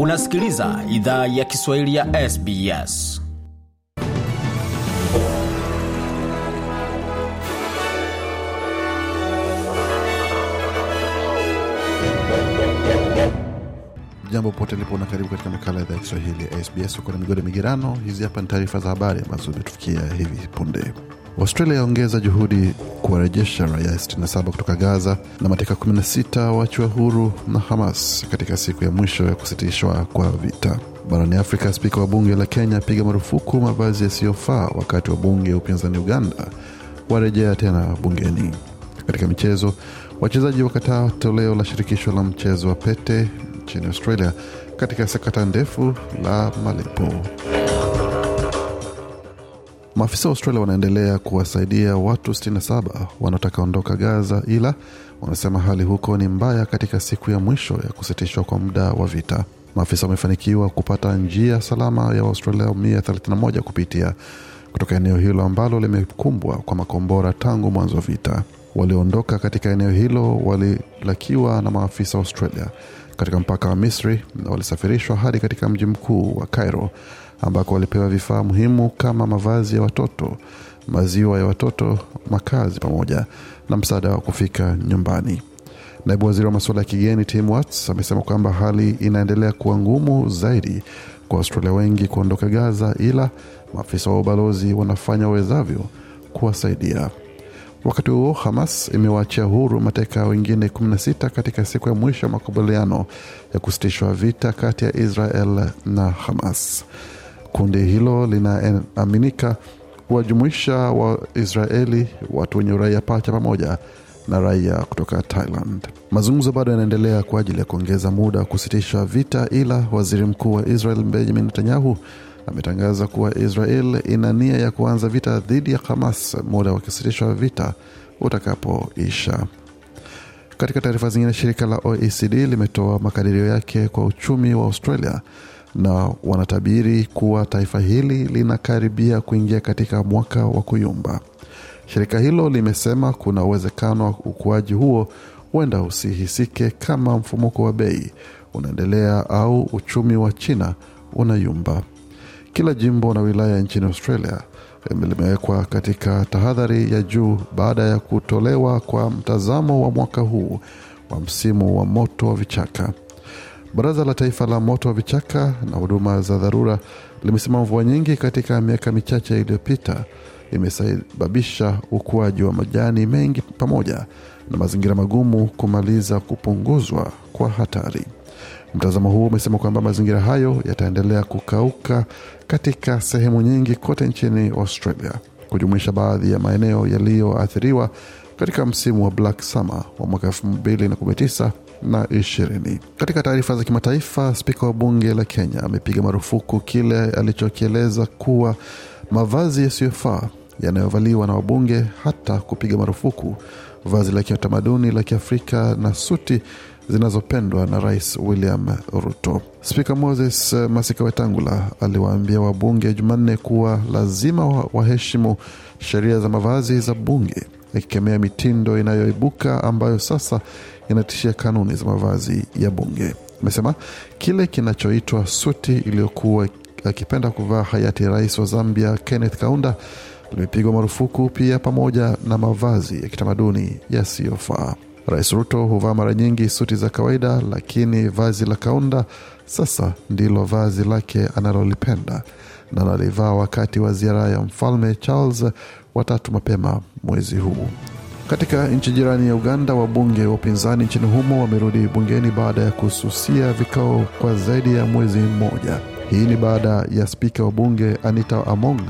Unasikiliza idhaa ya Kiswahili ya SBS. Jambo pote lipo na karibu katika makala idhaa ya Kiswahili ya SBS. huko na migode migerano. Hizi hapa ni taarifa za habari ambazo zimetufikia hivi punde. Australia yaongeza juhudi kuwarejesha raia 67 kutoka Gaza na mateka 16 wachiwa huru na Hamas katika siku ya mwisho ya kusitishwa kwa vita. Barani Afrika, spika wa bunge la Kenya apiga marufuku mavazi yasiyofaa wakati wa bunge ya upinzani Uganda warejea tena bungeni. Katika michezo, wachezaji wakataa toleo la shirikisho la mchezo wa pete nchini Australia katika sakata ndefu la malipo. Maafisa wa Australia wanaendelea kuwasaidia watu 67 wanaotaka ondoka Gaza, ila wanasema hali huko ni mbaya katika siku ya mwisho ya kusitishwa kwa muda wa vita. Maafisa wamefanikiwa kupata njia salama ya Waustralia 131 kupitia kutoka eneo hilo ambalo limekumbwa kwa makombora tangu mwanzo wa vita. Walioondoka katika eneo hilo walilakiwa na maafisa wa Australia katika mpaka wa Misri na walisafirishwa hadi katika mji mkuu wa Cairo ambako walipewa vifaa muhimu kama mavazi ya watoto, maziwa ya watoto, makazi pamoja na msaada wa kufika nyumbani. Naibu waziri wa masuala ya kigeni Tim Watts amesema kwamba hali inaendelea kuwa ngumu zaidi kwa Australia wengi kuondoka Gaza, ila maafisa wa ubalozi wanafanya wawezavyo kuwasaidia. Wakati huo Hamas imewaachia huru mateka wengine 16 katika siku ya mwisho ya makubaliano ya kusitishwa vita kati ya Israel na Hamas. Kundi hilo linaaminika kuwajumuisha Waisraeli, watu wenye uraia pacha pamoja na raia kutoka Thailand. Mazungumzo bado yanaendelea kwa ajili ya kuongeza muda wa kusitisha vita, ila waziri mkuu wa Israel Benjamin Netanyahu ametangaza kuwa Israel ina nia ya kuanza vita dhidi ya Hamas muda wa kusitishwa vita utakapoisha. Katika taarifa zingine, shirika la OECD limetoa makadirio yake kwa uchumi wa Australia na wanatabiri kuwa taifa hili linakaribia kuingia katika mwaka wa kuyumba. Shirika hilo limesema kuna uwezekano wa ukuaji huo huenda usihisike kama mfumuko wa bei unaendelea au uchumi wa China unayumba. Kila jimbo na wilaya nchini Australia limewekwa katika tahadhari ya juu baada ya kutolewa kwa mtazamo wa mwaka huu wa msimu wa moto wa vichaka. Baraza la Taifa la Moto wa Vichaka na Huduma za Dharura limesema mvua nyingi katika miaka michache iliyopita imesababisha ukuaji wa majani mengi pamoja na mazingira magumu kumaliza kupunguzwa kwa hatari. Mtazamo huo umesema kwamba mazingira hayo yataendelea kukauka katika sehemu nyingi kote nchini Australia, kujumuisha baadhi ya maeneo yaliyoathiriwa katika msimu wa Black Summer wa mwaka 2019 na ishirini. Katika taarifa za kimataifa, spika wa bunge la Kenya amepiga marufuku kile alichokieleza kuwa mavazi yasiyofaa yanayovaliwa na wabunge, hata kupiga marufuku vazi la kiutamaduni la Kiafrika na suti zinazopendwa na Rais William Ruto. Spika Moses Masika Wetangula aliwaambia wabunge Jumanne kuwa lazima waheshimu sheria za mavazi za bunge, akikemea mitindo inayoibuka ambayo sasa inatishia kanuni za mavazi ya bunge. Amesema kile kinachoitwa suti iliyokuwa akipenda kuvaa hayati rais wa Zambia Kenneth Kaunda limepigwa marufuku pia, pamoja na mavazi ya kitamaduni yasiyofaa. Rais Ruto huvaa mara nyingi suti za kawaida, lakini vazi la Kaunda sasa ndilo vazi lake analolipenda na alivaa wakati wa ziara ya mfalme Charles watatu mapema mwezi huu. Katika nchi jirani ya Uganda, wabunge wa upinzani nchini humo wamerudi bungeni baada ya kususia vikao kwa zaidi ya mwezi mmoja. Hii ni baada ya spika wa bunge Anita Among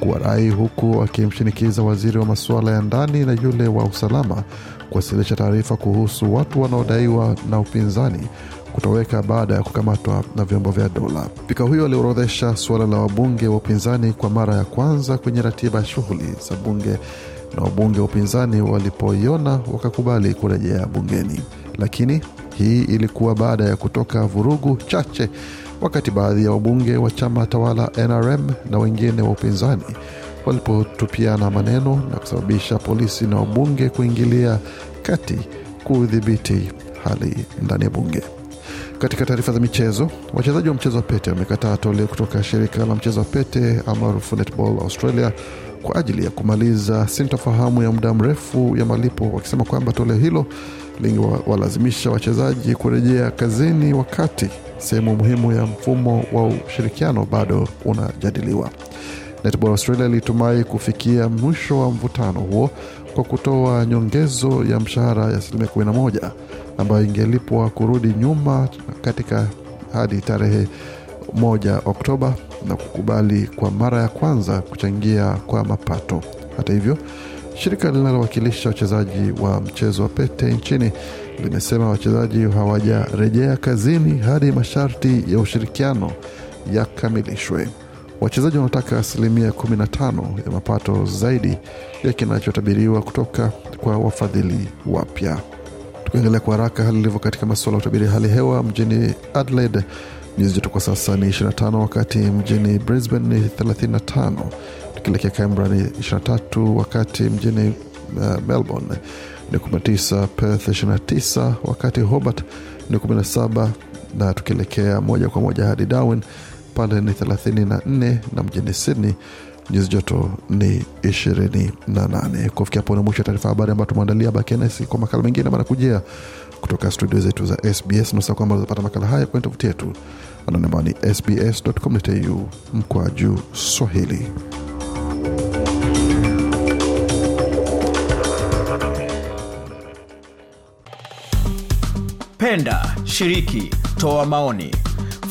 kuwa rai, huku akimshinikiza waziri wa masuala ya ndani na yule wa usalama kuwasilisha taarifa kuhusu watu wanaodaiwa na upinzani kutoweka baada ya kukamatwa na vyombo vya dola. Spika huyo aliorodhesha suala la wabunge wa upinzani kwa mara ya kwanza kwenye ratiba ya shughuli za bunge na wabunge wa upinzani walipoiona wakakubali kurejea bungeni, lakini hii ilikuwa baada ya kutoka vurugu chache, wakati baadhi ya wabunge wa chama tawala NRM na wengine wa upinzani walipotupiana maneno na kusababisha polisi na wabunge kuingilia kati kudhibiti hali ndani ya bunge. Katika taarifa za michezo, wachezaji wa mchezo wa pete wamekataa toleo kutoka shirika la mchezo wa pete almaarufu Netball Australia kwa ajili ya kumaliza sintofahamu ya muda mrefu ya malipo, wakisema kwamba toleo hilo lingewalazimisha wachezaji kurejea kazini wakati sehemu muhimu ya mfumo wa ushirikiano bado unajadiliwa. Netball Australia ilitumai kufikia mwisho wa mvutano huo kwa kutoa nyongezo ya mshahara ya asilimia 11 ambayo ingelipwa kurudi nyuma katika hadi tarehe 1 Oktoba na kukubali kwa mara ya kwanza kuchangia kwa mapato. Hata hivyo, shirika linalowakilisha wachezaji wa mchezo wa pete nchini limesema wachezaji hawajarejea kazini hadi masharti ya ushirikiano yakamilishwe. Wachezaji wanataka asilimia 15 ya mapato zaidi ya kinachotabiriwa kutoka kwa wafadhili wapya. Tukiangalia kwa haraka hali ilivyo katika masuala ya utabiri hali hewa mjini Adelaide nyuzi joto kwa sasa ni 25, wakati mjini Brisbane ni 35, tukielekea Canberra ni 23, wakati mjini uh, Melbourne ni 19, Perth 29, wakati Hobart ni 17, na tukielekea moja kwa moja hadi Darwin pale ni 34 na mjini Sydney nyuzi joto ni 28. Kufikia hapo ni mwisho wa taarifa habari ambayo tumeandalia. Bakia nasi kwa makala mengine manakujia kutoka studio zetu za SBS. Nusa kwamba unazapata makala haya kwenye tovuti yetu anwani ambao ni sbs.com.au mkwa juu Swahili. Penda, shiriki, toa maoni.